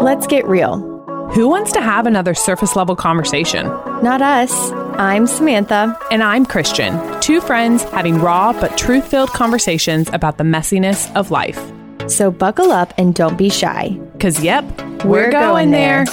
Let's get real. Who wants to have another surface level conversation? Not us. I'm Samantha. And I'm Christian, two friends having raw but truth filled conversations about the messiness of life. So buckle up and don't be shy. Because, yep, we're, We're going, going there.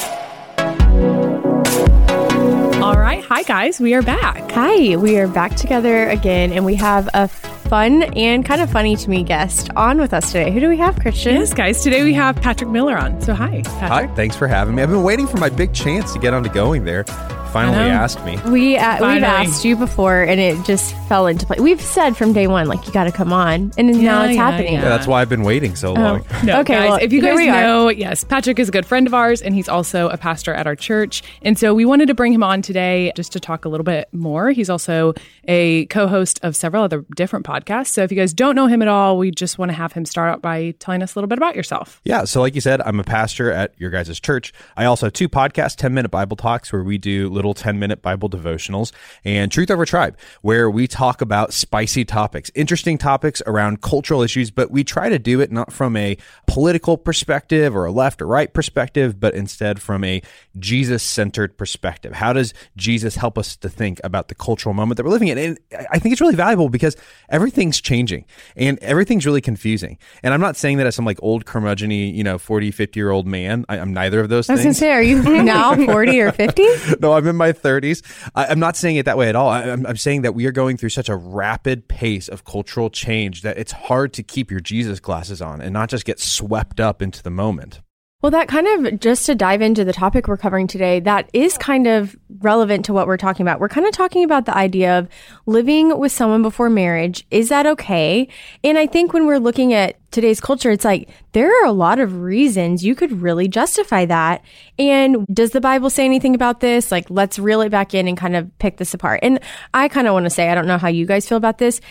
All right. Hi, guys. We are back. Hi, we are back together again, and we have a fun and kind of funny to me guest on with us today. Who do we have, Christian? Yes, guys. Today we have Patrick Miller on. So, hi, Patrick. Hi, thanks for having me. I've been waiting for my big chance to get onto going there. Finally asked me. We uh, we've Finally. asked you before, and it just fell into place. We've said from day one, like you got to come on, and now it's yeah, happening. yeah. Yeah, that's why I've been waiting so long. No, Okay, guys, well, if you here guys we are. know, yes, Patrick is a good friend of ours, and he's also a pastor at our church. And so we wanted to bring him on today just to talk a little bit more. He's also a co-host of several other different podcasts. So if you guys don't know him at all, we just want to have him start out by telling us a little bit about yourself. Yeah, so like you said, I'm a pastor at your guys' church. I also have two podcasts, 10 minute Bible talks, where we do little 10 minute Bible devotionals, and Truth Over Tribe, where we talk about spicy topics, interesting topics around cultural issues, but we try to do it not from a political perspective or a left or right perspective, but instead from a Jesus centered perspective. How does Jesus help us to think about the cultural moment that we're living in? And I think it's really valuable because everything's changing and everything's really confusing. And I'm not saying that as some like old curmudgeon you know, 40, 50 year old man. I, I'm neither of those I was gonna say, are you now forty or fifty? no, I'm in my 30s. I, I'm not saying it that way at all. I, I'm, I'm saying that we are going through such a rapid pace of cultural change that it's hard to keep your Jesus glasses on and not just get swept up into the moment. Well, that kind of just to dive into the topic we're covering today, that is kind of relevant to what we're talking about. We're kind of talking about the idea of living with someone before marriage. Is that okay? And I think when we're looking at today's culture, it's like there are a lot of reasons you could really justify that. And does the Bible say anything about this? Like, let's reel it back in and kind of pick this apart. And I kind of want to say, I don't know how you guys feel about this.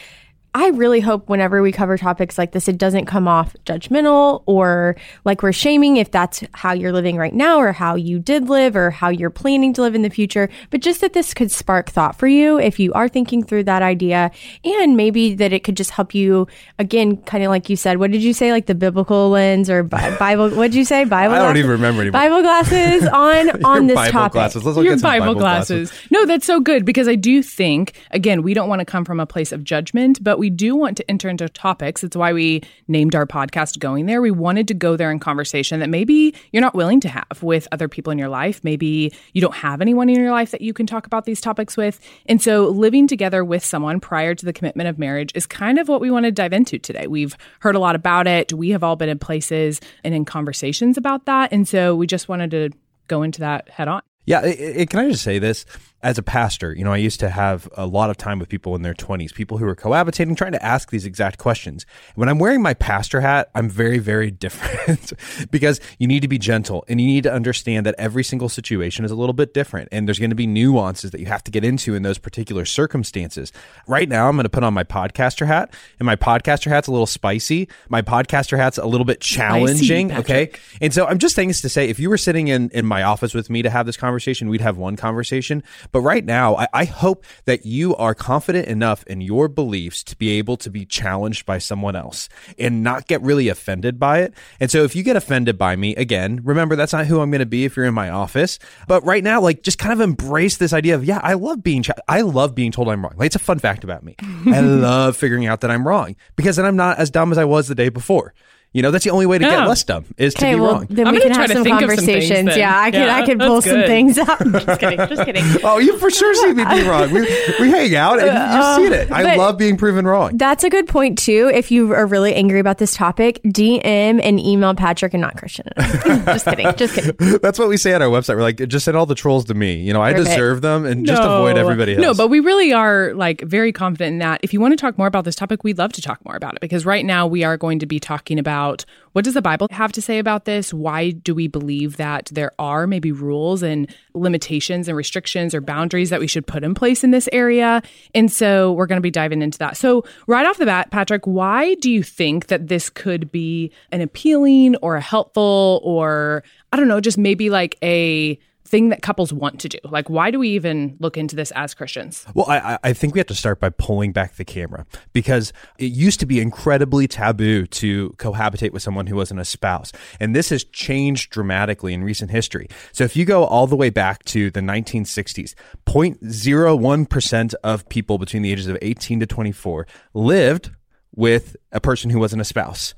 I really hope whenever we cover topics like this, it doesn't come off judgmental or like we're shaming if that's how you're living right now or how you did live or how you're planning to live in the future. But just that this could spark thought for you if you are thinking through that idea and maybe that it could just help you, again, kind of like you said, what did you say? Like the biblical lens or Bible, what did you say? Bible I don't glasses? even remember anymore. Bible glasses on, on this Bible topic. glasses. Let's look Your at some Bible, glasses. No, that's so good because I do think, again, we don't want to come from a place of judgment, but we do want to enter into topics. It's why we named our podcast Going There. We wanted to go there in conversation that maybe you're not willing to have with other people in your life. Maybe you don't have anyone in your life that you can talk about these topics with. And so living together with someone prior to the commitment of marriage is kind of what we want to dive into today. We've heard a lot about it. We have all been in places and in conversations about that. And so we just wanted to go into that head on. Yeah, it, it- can I just say this? As a pastor, you know, I used to have a lot of time with people in their 20s, people who were cohabitating, trying to ask these exact questions. When I'm wearing my pastor hat, I'm very, very different because you need to be gentle and you need to understand that every single situation is a little bit different and there's going to be nuances that you have to get into in those particular circumstances. Right now, I'm going to put on my podcaster hat, and my podcaster hat's a little spicy. My podcaster hat's a little bit challenging. okay. And so I'm just saying this to say if you were sitting in, in my office with me to have this conversation, we'd have one conversation. But right now, I, I hope that you are confident enough in your beliefs to be able to be challenged by someone else and not get really offended by it. And so if you get offended by me, again, remember that's not who I'm going to be if you're in my office. But right now, like just kind of embrace this idea of, yeah, I love being, cha- I love being told I'm wrong. Like it's a fun fact about me. I love figuring out that I'm wrong because then I'm not as dumb as I was the day before. You know, that's the only way to get Yeah. less dumb is to Okay, be well, wrong. then I'm we can try have to some think of some things conversations. yeah, I could, I Yeah, could pull that's some things out. just kidding, just kidding. Oh, you for sure see me be wrong. We, we hang out and you've seen uh, it. I love being proven wrong. That's a good point too. If you are really angry about this topic, DM and email Patrick and not Christian. just kidding, just kidding. That's what we say on our website. We're like, just send all the trolls to me. You know, I Perfect. deserve them and just avoid everybody else. No, but we really are like very confident in that. If you want to talk more about this topic, we'd love to talk more about it because right now we are going to be talking about what does the Bible have to say about this? Why do we believe that there are maybe rules and limitations and restrictions or boundaries that we should put in place in this area? And so we're going to be diving into that. So, right off the bat, Patrick, why do you think that this could be an appealing or a helpful or I don't know, just maybe like a thing that couples want to do? Like, why do we even look into this as Christians? Well, I, I think we have to start by pulling back the camera because it used to be incredibly taboo to cohabitate with someone who wasn't a spouse. And this has changed dramatically in recent history. So if you go all the way back to the 1960s, 0.01% of people between the ages of 18 to 24 lived with a person who wasn't a spouse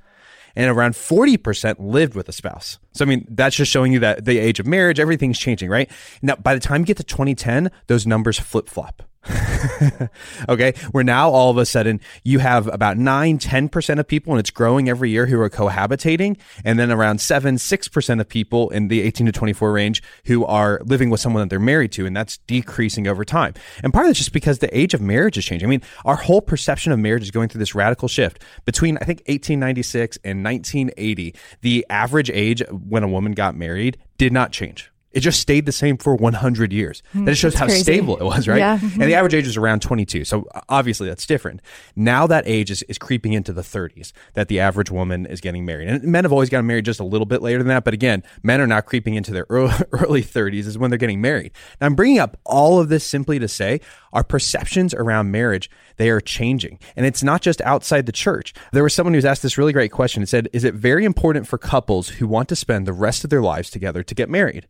and around 40% lived with a spouse. So, I mean, that's just showing you that the age of marriage, everything's changing, right? Now, by the time you get to 2010, those numbers flip flop. okay. Where now all of a sudden you have about 9, 10% of people, and it's growing every year, who are cohabitating. And then around 7, 6% of people in the 18 to 24 range who are living with someone that they're married to. And that's decreasing over time. And part of it's just because the age of marriage is changing. I mean, our whole perception of marriage is going through this radical shift. Between, I think, 1896 and 1980, the average age when a woman got married did not change. It just stayed the same for 100 years. Hmm, that shows how crazy. stable it was, right? Yeah. And the average age was around 22. So obviously that's different. Now that age is, is creeping into the 30s that the average woman is getting married. And men have always gotten married just a little bit later than that. But again, men are now creeping into their early, early 30s is when they're getting married. Now I'm bringing up all of this simply to say our perceptions around marriage, they are changing. And it's not just outside the church. There was someone who's asked this really great question. It said, is it very important for couples who want to spend the rest of their lives together to get married?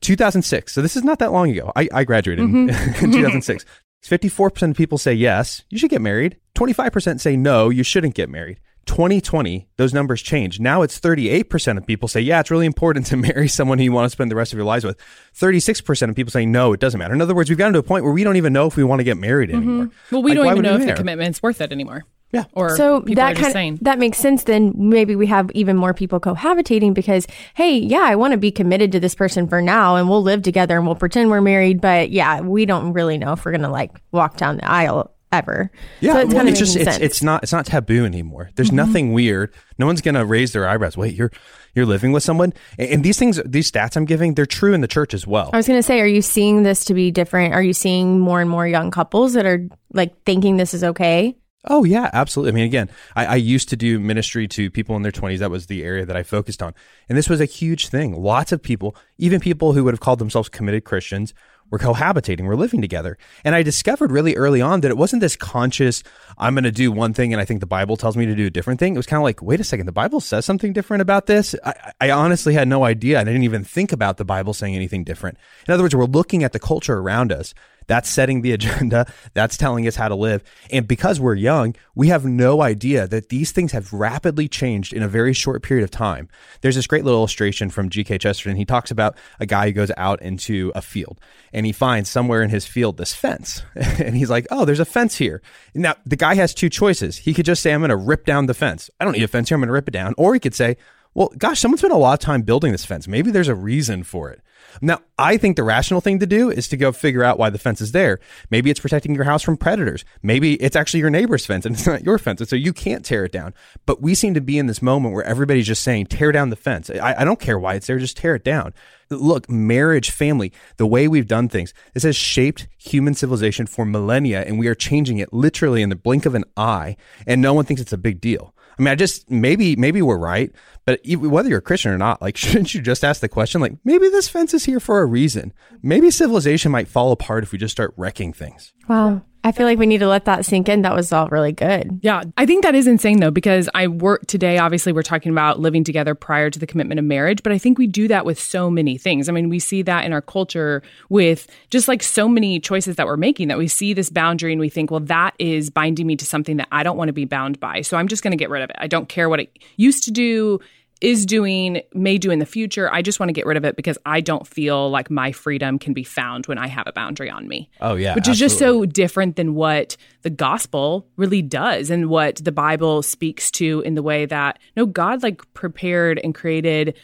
2006. So this is not that long ago. I, I graduated mm-hmm. in, in 2006. 54% of people say yes, you should get married. 25% say no, you shouldn't get married. 2020, those numbers change. Now it's 38% of people say, yeah, it's really important to marry someone who you want to spend the rest of your lives with. 36% of people say, no, it doesn't matter. In other words, we've gotten to a point where we don't even know if we want to get married mm-hmm. anymore. Well, we like, don't even know if the commitment's worth it anymore. Yeah. Or so that kind of, that makes sense. Then maybe we have even more people cohabitating because, hey, yeah, I want to be committed to this person for now, and we'll live together and we'll pretend we're married. But yeah, we don't really know if we're gonna like walk down the aisle ever. Yeah, so it's, well, it's just it's, it's not it's not taboo anymore. There's mm-hmm. nothing weird. No one's gonna raise their eyebrows. Wait, you're you're living with someone, and, and these things, these stats I'm giving, they're true in the church as well. I was gonna say, are you seeing this to be different? Are you seeing more and more young couples that are like thinking this is okay? Oh yeah, absolutely. I mean, again, I, I, used to do ministry to people in their twenties. That was the area that I focused on, and this was a huge thing. Lots of people, even people who would have called themselves committed Christians, were cohabitating, were living together. And I discovered really early on that it wasn't this conscious, I'm going to do one thing and I think the Bible tells me to do a different thing. It was kind of like, wait a second, the Bible says something different about this. I, I honestly had no idea. I didn't even think about the Bible saying anything different. In other words, we're looking at the culture around us that's setting the agenda. That's telling us how to live. And because we're young, we have no idea that these things have rapidly changed in a very short period of time. There's this great little illustration from G.K. Chesterton. He talks about a guy who goes out into a field and he finds somewhere in his field this fence. and he's like, oh, there's a fence here. Now, the guy has two choices. He could just say, I'm going to rip down the fence. I don't need a fence here. I'm going to rip it down. Or he could say, well, gosh, someone spent a lot of time building this fence. Maybe there's a reason for it. Now, I think the rational thing to do is to go figure out why the fence is there. Maybe it's protecting your house from predators. Maybe it's actually your neighbor's fence and it's not your fence. And so you can't tear it down. But we seem to be in this moment where everybody's just saying, tear down the fence. I, I don't care why it's there, just tear it down. Look, marriage, family, the way we've done things, this has shaped human civilization for millennia, and we are changing it literally in the blink of an eye, and no one thinks it's a big deal. I mean, I just maybe maybe we're right, but whether you're a Christian or not, like, shouldn't you just ask the question, like, maybe this fence is here for a reason? Maybe civilization might fall apart if we just start wrecking things. Wow. I feel like we need to let that sink in. That was all really good. Yeah. I think that is insane though, because I work today, obviously, we're talking about living together prior to the commitment of marriage, but I think we do that with so many things. I mean, we see that in our culture with just like so many choices that we're making that we see this boundary and we think, well, that is binding me to something that I don't want to be bound by. So I'm just going to get rid of it. I don't care what it used to do is doing, may do in the future. I just want to get rid of it because I don't feel like my freedom can be found when I have a boundary on me. Oh, yeah. Which absolutely. is just so different than what the gospel really does and what the Bible speaks to in the way that, no, God like prepared and created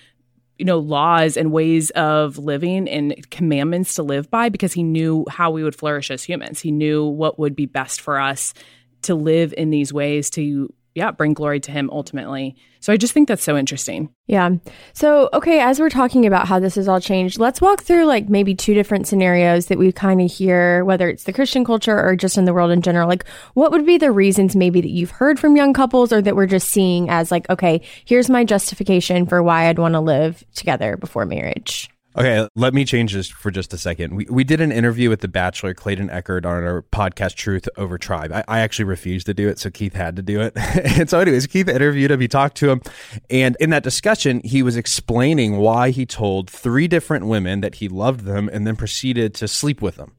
you know laws and ways of living and commandments to live by because he knew how we would flourish as humans he knew what would be best for us to live in these ways to yeah, bring glory to him ultimately. So I just think that's so interesting. Yeah. So, okay, as we're talking about how this has all changed, let's walk through like maybe two different scenarios that we kind of hear, whether it's the Christian culture or just in the world in general. Like, what would be the reasons maybe that you've heard from young couples or that we're just seeing as like, okay, here's my justification for why I'd want to live together before marriage? Okay, let me change this for just a second. We, we did an interview with the Bachelor Clayton Echard on our podcast Truth Over Tribe. I, I actually refused to do it, so Keith had to do it. and so, anyways, Keith interviewed him. He talked to him, and in that discussion, he was explaining why he told three different women that he loved them, and then proceeded to sleep with them.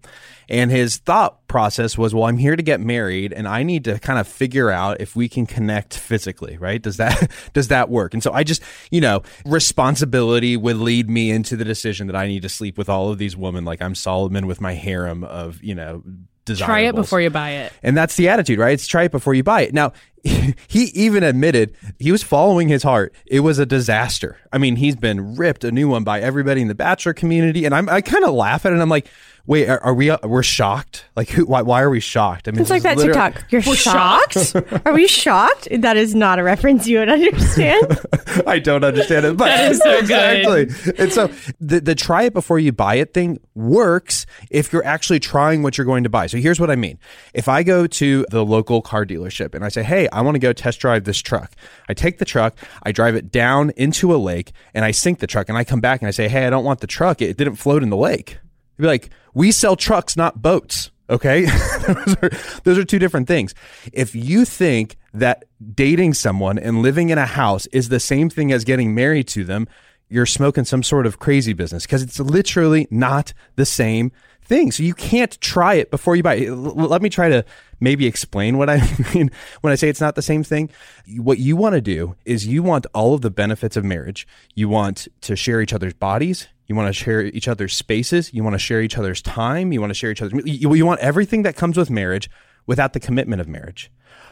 And his thought process was, well, I'm here to get married and I need to kind of figure out if we can connect physically, right? Does that, does that work? And so I just, you know, responsibility would lead me into the decision that I need to sleep with all of these women. Like I'm Solomon with my harem of, you know, Try it before you buy it. And that's the attitude, right? It's try it before you buy it. Now, he even admitted he was following his heart. It was a disaster. I mean, he's been ripped a new one by everybody in the bachelor community. And I'm, I kind of laugh at it and I'm like, Wait, are, are we? Uh, we're shocked. Like, who, why? Why are we shocked? I mean, it's like that TikTok. You're shocked. are we shocked? That is not a reference you would understand. I don't understand it, but that is so exactly. Good. And so the the try it before you buy it thing works if you're actually trying what you're going to buy. So here's what I mean. If I go to the local car dealership and I say, "Hey, I want to go test drive this truck," I take the truck, I drive it down into a lake, and I sink the truck, and I come back and I say, "Hey, I don't want the truck. It didn't float in the lake." You'd be like, we sell trucks, not boats. Okay. those, are, those are two different things. If you think that dating someone and living in a house is the same thing as getting married to them, you're smoking some sort of crazy business because it's literally not the same thing. So you can't try it before you buy it. Let me try to maybe explain what I mean when I say it's not the same thing. What you want to do is you want all of the benefits of marriage. You want to share each other's bodies. You want to share each other's spaces. You want to share each other's time. You want to share each other's. You, you want everything that comes with marriage without the commitment of marriage.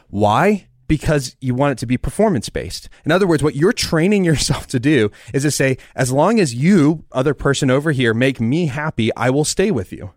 Why? Because you want it to be performance based. In other words, what you're training yourself to do is to say, as long as you, other person over here, make me happy, I will stay with you.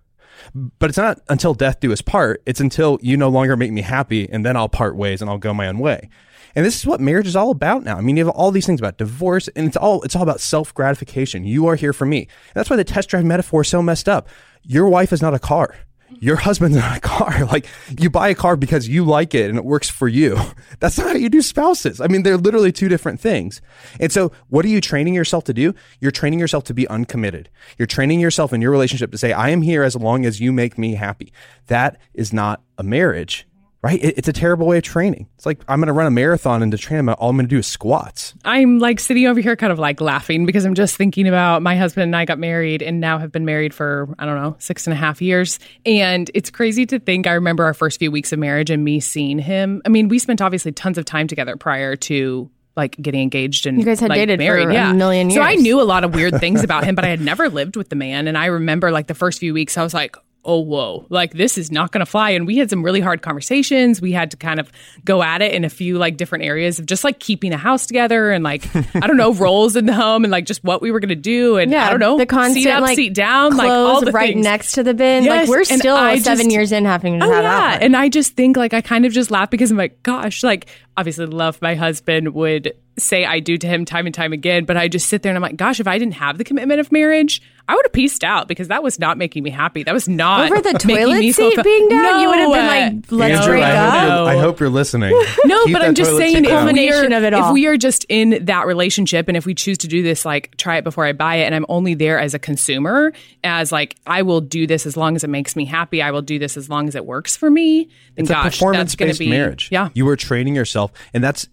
But it's not until death do us part. It's until you no longer make me happy and then I'll part ways and I'll go my own way. And this is what marriage is all about now. I mean, you have all these things about divorce, and it's all it's all about self gratification. You are here for me. And that's why the test drive metaphor is so messed up. Your wife is not a car. Your husband's not a car. Like you buy a car because you like it and it works for you. That's not how you do spouses. I mean, they're literally two different things. And so, what are you training yourself to do? You're training yourself to be uncommitted. You're training yourself in your relationship to say, I am here as long as you make me happy. That is not a marriage right? It, it's a terrible way of training. It's like I'm going to run a marathon and to train, all I'm going to do is squats. I'm like sitting over here, kind of like laughing because I'm just thinking about my husband and I got married and now have been married for I don't know six and a half years, and it's crazy to think. I remember our first few weeks of marriage and me seeing him. I mean, we spent obviously tons of time together prior to like getting engaged and you guys had like, dated married. for yeah. a million years. So I knew a lot of weird things about him, but I had never lived with the man. And I remember like the first few weeks, I was like, oh, whoa, like this is not going to fly. And we had some really hard conversations. We had to kind of go at it in a few like different areas of just like keeping a house together and like, I don't know, roles in the home and like just what we were going to do. And yeah, I don't know, the constant, seat up, like, seat down, like all the right things. next to the bin. Yes, like we're still I seven just- years in having to Oh have yeah, that. and I just think like I kind of just laugh because I'm like, gosh, like obviously love my husband would say I do to him time and time again, but I just sit there and I'm like, gosh, if I didn't have the commitment of marriage, I would have pieced out because that was not making me happy. That was not Over the toilet me seat fulfill- being down, no, you would have been like, let's Andrew, break I hope, up. you're, I hope you're listening. No, Keep but I'm just saying seat if we, are, of it if we are just in that relationship and if we choose to do this, like try it before I buy it, and I'm only there as a consumer, as like I will do this as long as it makes me happy. I will do this as long as it works for me. Then it's gosh, a performance that's going to based be marriage. Yeah, You are training yourself, and that's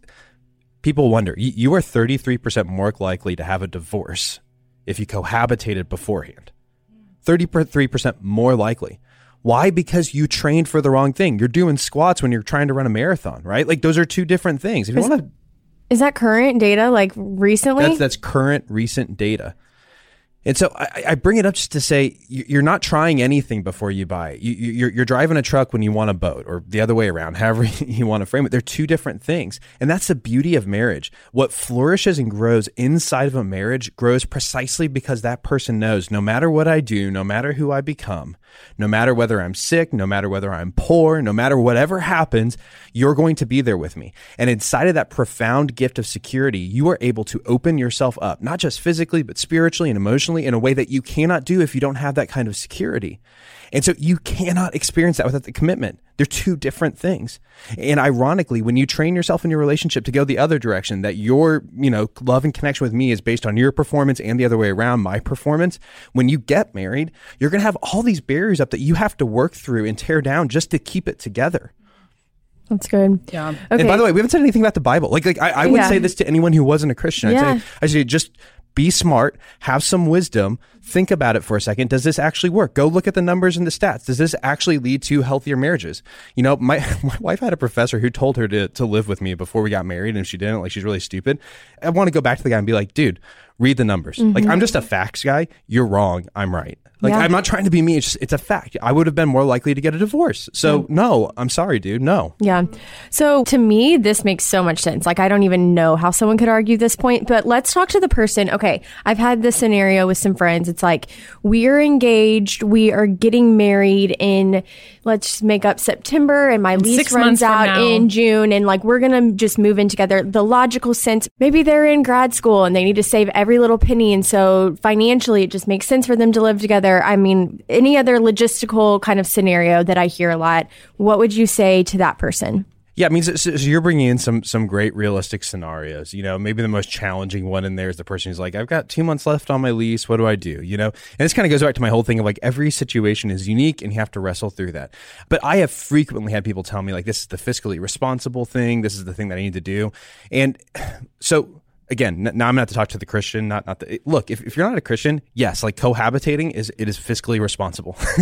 people wonder. You, you are 33% more likely to have a divorce if you cohabitated beforehand. 33% more likely. Why? Because you trained for the wrong thing. You're doing squats when you're trying to run a marathon, right? Like those are two different things. If you want to Is that current data? Like recently? That's that's current recent data. And so I, I bring it up just to say you- you're not trying anything before you buy it. You, you're, you're driving a truck when you want a boat, or the other way around, however you want to frame it. They're two different things, and that's the beauty of marriage. What flourishes and grows inside of a marriage grows precisely because that person knows no matter what I do, no matter who I become, no matter whether I'm sick, no matter whether I'm poor, no matter whatever happens, you're going to be there with me. And inside of that profound gift of security, you are able to open yourself up, not just physically, but spiritually and emotionally emotionally in a way that you cannot do if you don't have that kind of security. And so you cannot experience that without the commitment. They're two different things. And ironically, when you train yourself in your relationship to go the other direction, that your, you know, love and connection with me is based on your performance and the other way around, my performance, when you get married, you're going to have all these barriers up that you have to work through and tear down just to keep it together. That's good. Yeah. Okay. And by the way, we haven't said anything about the Bible. Like, like I, I would Yeah. say this to anyone who wasn't a Christian. I'd Yeah. say, I say, just be smart, have some wisdom, think about it for a second. Does this actually work? Go look at the numbers and the stats. Does this actually lead to healthier marriages? You know, my, my wife had a professor who told her to, to live with me before we got married, and she didn't. Like, she's really stupid. I want to go back to the guy and be like, dude, read the numbers. Like, mm-hmm. I'm just a facts guy. You're wrong. I'm right. Like, Yeah. I'm not trying to be me. It's just, it's a fact. I would have been more likely to get a divorce. So, no, I'm sorry, dude. No. Yeah. So to me, this makes so much sense. Like, I don't even know how someone could argue this point, but let's talk to the person. Okay. I've had this scenario with some friends. It's like, we are engaged. We are getting married in, let's make up September and my lease runs out in June and like, we're going to just move in together. The logical sense, maybe they're in grad school and they need to save every little penny. And so financially, it just makes sense for them to live together. I mean, any other logistical kind of scenario that I hear a lot, what would you say to that person? Yeah, I mean, so, so you're bringing in some some great realistic scenarios. You know, maybe the most challenging one in there is the person who's like, "I've got two months left on my lease. What do I do?" You know, and this kind of goes back to my whole thing of like every situation is unique, and you have to wrestle through that. But I have frequently had people tell me like, "This is the fiscally responsible thing. This is the thing that I need to do," and so again, now I'm have to talk to the Christian. Not, not the, look. If, if you're not a Christian, yes, like cohabitating is it is fiscally responsible.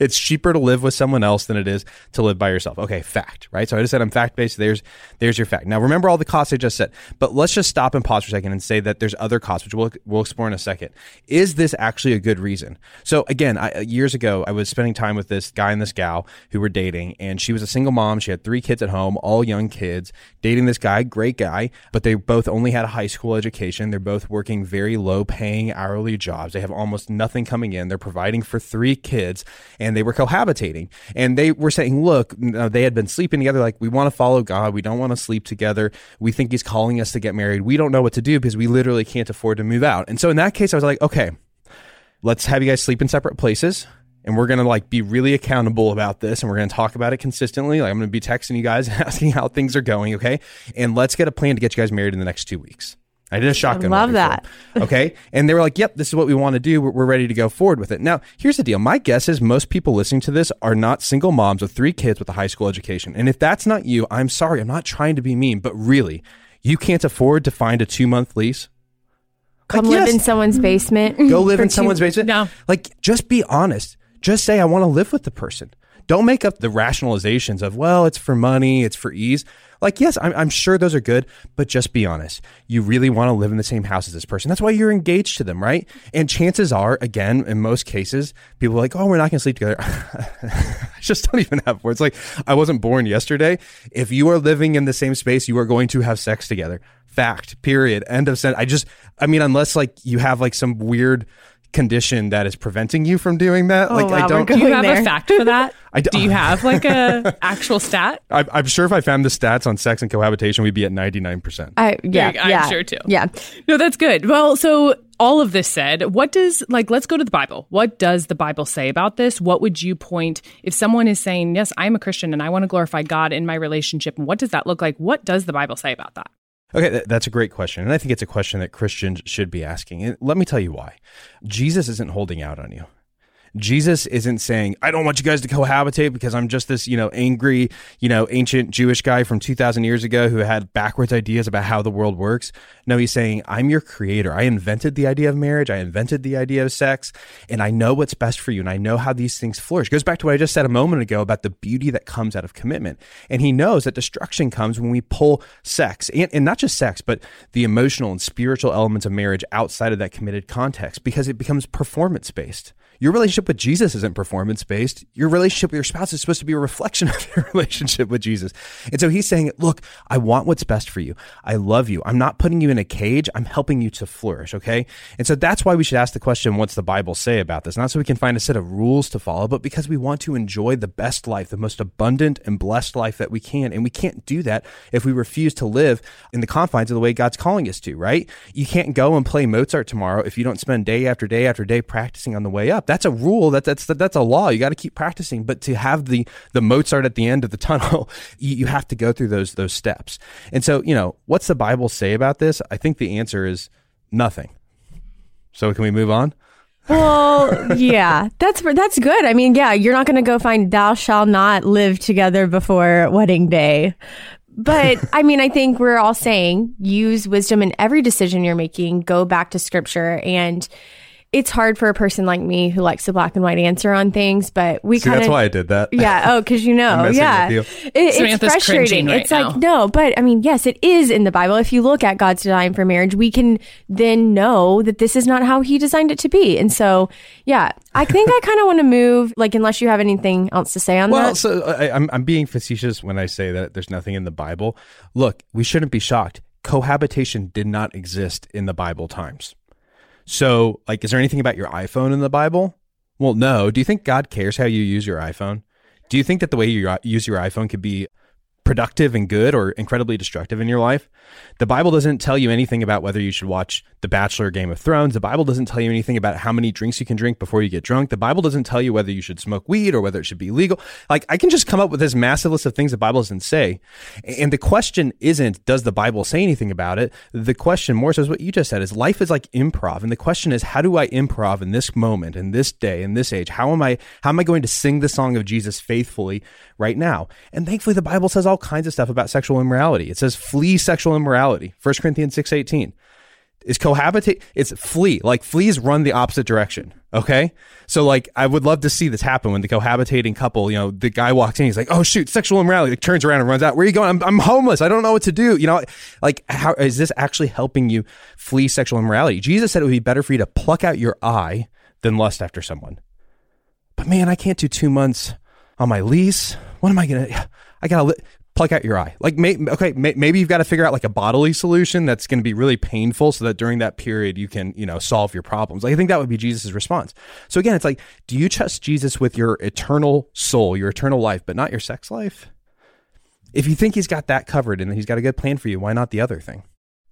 it's cheaper to live with someone else than it is to live by yourself. Okay, fact, right? So I just said I'm fact based. There's there's your fact. Now remember all the costs I just said, but let's just stop and pause for a second and say that there's other costs, which we'll we'll explore in a second. Is this actually a good reason? So again, I, years ago, I was spending time with this guy and this gal who were dating, and she was a single mom. She had three kids at home, all young kids, dating this guy, great guy, but they both only had a high school education. They're both working very low paying hourly jobs. They have almost nothing coming in. They're providing for three kids, and they were cohabitating. And they were saying, look, uh, they had been sleeping together. Like, we want to follow God. We don't want to sleep together. We think He's calling us to get married. We don't know what to do because we literally can't afford to move out. And so in that case, I was like, okay, let's have you guys sleep in separate places and we're going to like be really accountable about this and we're going to talk about it consistently like i'm going to be texting you guys and asking how things are going okay and let's get a plan to get you guys married in the next two weeks i did a shotgun I love wedding that. them, okay and they were like yep this is what we want to do we're, we're ready to go forward with it now here's the deal my guess is most people listening to this are not single moms with three kids with a high school education and if that's not you i'm sorry i'm not trying to be mean but really you can't afford to find a two month lease Come Like, live yes. in someone's basement. go live for in two- someone's basement. No. Like, just be honest. Just say, I want to live with the person. Don't make up the rationalizations of, well, it's for money, it's for ease. Like, yes, I'm, I'm sure those are good, but just be honest. You really want to live in the same house as this person. That's why you're engaged to them, right? And chances are, again, in most cases, people are like, oh, we're not going to sleep together. I just don't even have words. Like, I wasn't born yesterday. If you are living in the same space, you are going to have sex together. Fact, period. End of sentence. I just, I mean, unless like you have like some weird condition that is preventing you from doing that. Oh, like, Oh, wow, I don't, Do you have there. a fact for that? I don't- do you have like a actual stat? I, I'm sure if I found the stats on sex and cohabitation, we'd be at 99%. I, yeah, I'm yeah, sure too. Yeah. No, that's good. Well, so all of this said, what does like let's go to the Bible. What does the Bible say about this? What would you point if someone is saying, "Yes, I'm a Christian and I want to glorify God in my relationship." And what does that look like? What does the Bible say about that? Okay, that's a great question. And I think it's a question that Christians should be asking. And let me tell you why. Jesus isn't holding out on you. Jesus isn't saying, I don't want you guys to cohabitate because I'm just this, you know, angry, you know, ancient Jewish guy from 2000 years ago who had backwards ideas about how the world works. No, he's saying, I'm your creator. I invented the idea of marriage. I invented the idea of sex and I know what's best for you. And I know how these things flourish. It goes back to what I just said a moment ago about the beauty that comes out of commitment. And he knows that destruction comes when we pull sex and, and not just sex, but the emotional and spiritual elements of marriage outside of that committed context because it becomes performance based. Your relationship relationship with Jesus isn't performance based. Your relationship with your spouse is supposed to be a reflection of your relationship with Jesus. And so he's saying, look, I want what's best for you. I love you. I'm not putting you in a cage. I'm helping you to flourish. Okay. And so that's why we should ask the question, what's the Bible say about this? Not so we can find a set of rules to follow, but because we want to enjoy the best life, the most abundant and blessed life that we can. And we can't do that if we refuse to live in the confines of the way God's calling us to, right? You can't go and play Mozart tomorrow if you don't spend day after day after day practicing on the way up. That's a rule. That, that's that's a law. You got to keep practicing. But to have the the Mozart at the end of the tunnel, you, you have to go through those those steps. And so, you know, what's the Bible say about this? I think the answer is nothing. So can we move on? Well, yeah, that's that's good. I mean, yeah, you're not going to go find "Thou shall not live together before wedding day," but I mean, I think we're all saying use wisdom in every decision you're making. Go back to Scripture and it's hard for a person like me who likes a black and white answer on things, but we kind of. That's why I did that. Yeah. Oh, because you know. yeah. You. It, it's frustrating. Right it's now. like, no, but I mean, yes, it is in the Bible. If you look at God's design for marriage, we can then know that this is not how He designed it to be. And so, yeah, I think I kind of want to move, like, unless you have anything else to say on well, that. Well, so I, I'm, I'm being facetious when I say that there's nothing in the Bible. Look, we shouldn't be shocked. Cohabitation did not exist in the Bible times. So, like, is there anything about your iPhone in the Bible? Well, no. Do you think God cares how you use your iPhone? Do you think that the way you uh, use your iPhone could be productive and good or incredibly destructive in your life. The Bible doesn't tell you anything about whether you should watch The Bachelor Game of Thrones. The Bible doesn't tell you anything about how many drinks you can drink before you get drunk. The Bible doesn't tell you whether you should smoke weed or whether it should be legal. Like I can just come up with this massive list of things the Bible doesn't say. And the question isn't does the Bible say anything about it? The question more so is what you just said is life is like improv. And the question is how do I improv in this moment, in this day, in this age? How am I how am I going to sing the song of Jesus faithfully right now? And thankfully the Bible says all kinds of stuff about sexual immorality. It says flee sexual immorality. 1 Corinthians 6:18. Is cohabitate it's flee. Like fleas run the opposite direction. Okay? So like I would love to see this happen when the cohabitating couple, you know, the guy walks in, he's like, "Oh shoot, sexual immorality." He turns around and runs out. Where are you going? I'm, I'm homeless. I don't know what to do. You know, like how is this actually helping you flee sexual immorality? Jesus said it would be better for you to pluck out your eye than lust after someone. But man, I can't do 2 months on my lease. What am I to I got to li- pluck out your eye. Like, may, okay, may, maybe you've got to figure out like a bodily solution that's going to be really painful, so that during that period you can, you know, solve your problems. Like, I think that would be Jesus' response. So again, it's like, do you trust Jesus with your eternal soul, your eternal life, but not your sex life? If you think he's got that covered and he's got a good plan for you, why not the other thing?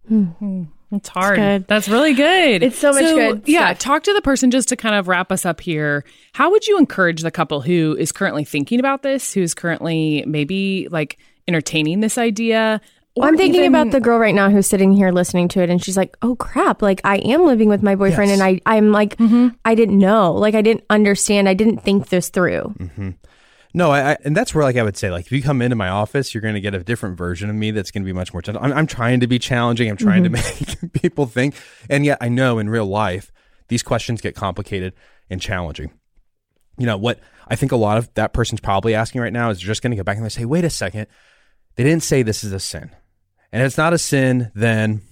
Hmm. It's hard. It's That's really good. It's so much so, good. Yeah. Stuff. Talk to the person just to kind of wrap us up here. How would you encourage the couple who is currently thinking about this, who's currently maybe like entertaining this idea. Well, I'm thinking even, about the girl right now who's sitting here listening to it, and she's like, "Oh crap! Like I am living with my boyfriend, yes. and I I'm like mm-hmm. I didn't know, like I didn't understand, I didn't think this through." Mm-hmm. No, I, I, and that's where like I would say like if you come into my office, you're going to get a different version of me that's going to be much more. Gentle. I'm, I'm trying to be challenging. I'm trying mm-hmm. to make people think, and yet I know in real life these questions get complicated and challenging. You know what I think a lot of that person's probably asking right now is just going to go back and they say, "Wait a second, they didn't say this is a sin. And if it's not a sin, then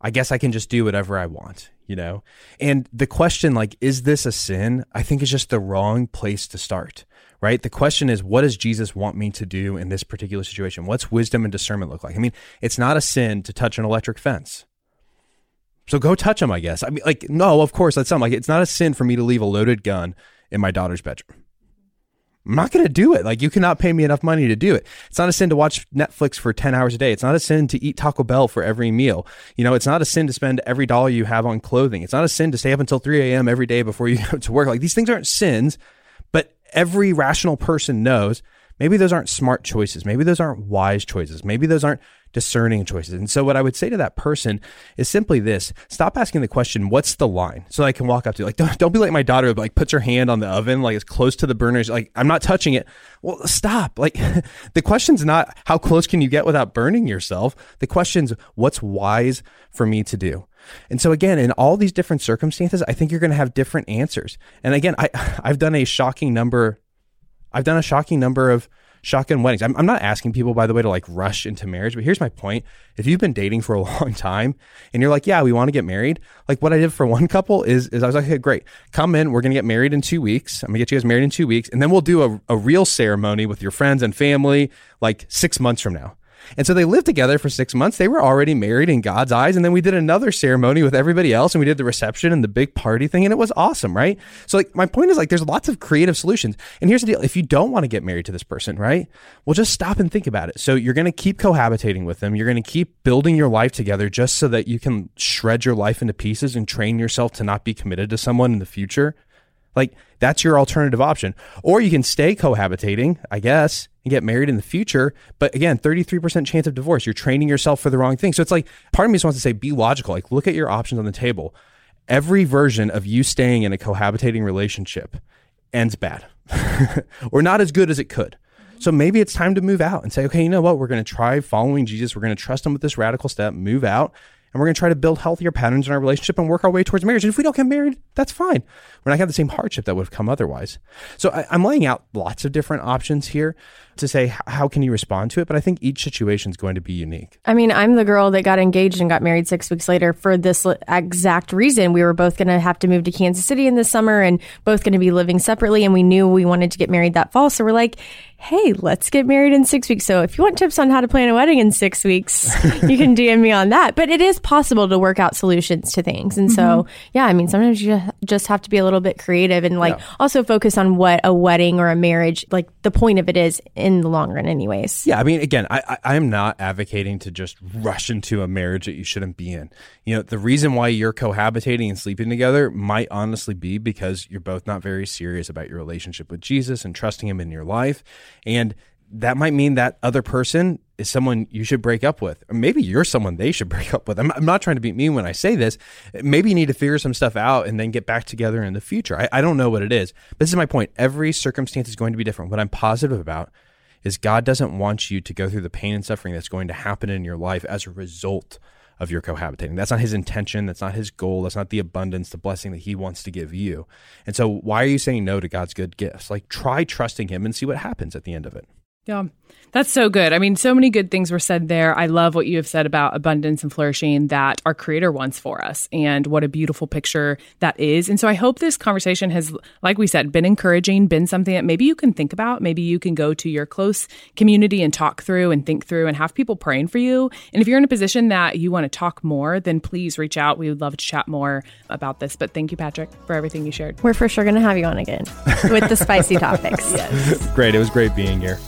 I guess I can just do whatever I want, you know? And the question, like, is this a sin? I think is just the wrong place to start, right? The question is, what does Jesus want me to do in this particular situation? What's wisdom and discernment look like? I mean, it's not a sin to touch an electric fence. So go touch them, I guess. I mean, like, no, of course, that's something like it's not a sin for me to leave a loaded gun in my daughter's bedroom. I'm not going to do it. Like, you cannot pay me enough money to do it. It's not a sin to watch Netflix for 10 hours a day. It's not a sin to eat Taco Bell for every meal. You know, it's not a sin to spend every dollar you have on clothing. It's not a sin to stay up until 3 a.m. every day before you go to work. Like, these things aren't sins, every rational person knows maybe those aren't smart choices. Maybe those aren't wise choices. Maybe those aren't discerning choices. And so what I would say to that person is simply this, stop asking the question, what's the line? So I can walk up to like, don't, don't be like my daughter, like puts her hand on the oven, like it's close to the burners. Like I'm not touching it. Well, stop. Like the question's not how close can you get without burning yourself? The question's what's wise for me to do? And so again, in all these different circumstances, I think you're going to have different answers. And again, I, I've done a shocking number, I've done a shocking number of shotgun weddings. I'm, I'm not asking people, by the way, to like rush into marriage, but here's my point. If you've been dating for a long time and you're like, yeah, we want to get married, like what I did for one couple is, is I was like, okay, great. Come in. We're going to get married in two weeks. I'm going to get you guys married in two weeks. And then we'll do a, a real ceremony with your friends and family like six months from now. And so they lived together for six months. They were already married in God's eyes. And then we did another ceremony with everybody else and we did the reception and the big party thing. And it was awesome, right? So, like, my point is like, there's lots of creative solutions. And here's the deal if you don't want to get married to this person, right? Well, just stop and think about it. So, you're going to keep cohabitating with them. You're going to keep building your life together just so that you can shred your life into pieces and train yourself to not be committed to someone in the future. Like that's your alternative option. Or you can stay cohabitating, I guess, and get married in the future. But again, 33% chance of divorce. You're training yourself for the wrong thing. So it's like part of me just wants to say be logical. Like look at your options on the table. Every version of you staying in a cohabitating relationship ends bad or not as good as it could. So maybe it's time to move out and say, okay, you know what? We're going to try following Jesus. We're going to trust him with this radical step, move out, and we're going to try to build healthier patterns in our relationship and work our way towards marriage. And if we don't get married, that's fine. We're not going to have the same hardship that would have come otherwise. So I, am laying out lots of different options here to say how can you respond to it, but I think each situation is going to be unique. I mean, I'm the girl that got engaged and got married six weeks later for this exact reason. We were both going to have to move to Kansas City in the summer and both going to be living separately, and we knew we wanted to get married that fall. So we're like, hey, let's get married in six weeks. So if you want tips on how to plan a wedding in six weeks, you can DM me on that. But it is possible to work out solutions to things. And mm-hmm. so, yeah, I mean, sometimes you just have to be a little bit creative and like yeah. also focus on what a wedding or a marriage, like the point of it is in the long run, anyways. Yeah. I mean, again, I, I am not advocating to just rush into a marriage that you shouldn't be in. You know, the reason why you're cohabitating and sleeping together might honestly be because you're both not very serious about your relationship with Jesus and trusting him in your life and that might mean that other person is someone you should break up with. Or maybe you're someone they should break up with. I'm, I'm, not trying to be mean when I say this. Maybe you need to figure some stuff out and then get back together in the future. I, I don't know what it is. But this is my point. Every circumstance is going to be different. What I'm positive about is God doesn't want you to go through the pain and suffering that's going to happen in your life as a result of your cohabitating. That's not his intention. That's not his goal. That's not the abundance, the blessing that he wants to give you. And so, why are you saying no to God's good gifts? Like, try trusting him and see what happens at the end of it. Yeah. That's so good. I mean, so many good things were said there. I love what you have said about abundance and flourishing that our creator wants for us and what a beautiful picture that is. And so I hope this conversation has, like we said, been encouraging, been something that maybe you can think about. Maybe you can go to your close community and talk through and think through and have people praying for you. And if you're in a position that you want to talk more, then please reach out. We would love to chat more about this. But thank you, Patrick, for everything you shared. We're for sure going to have you on again with the spicy topics. Yes. Great. It was great being here.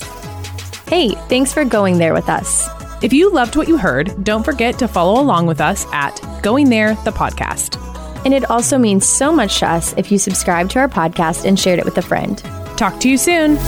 Hey, thanks for going there with us. If you loved what you heard, don't forget to follow along with us at Going There, the podcast. And it also means so much to us if you subscribe to our podcast and shared it with a friend. Talk to you soon.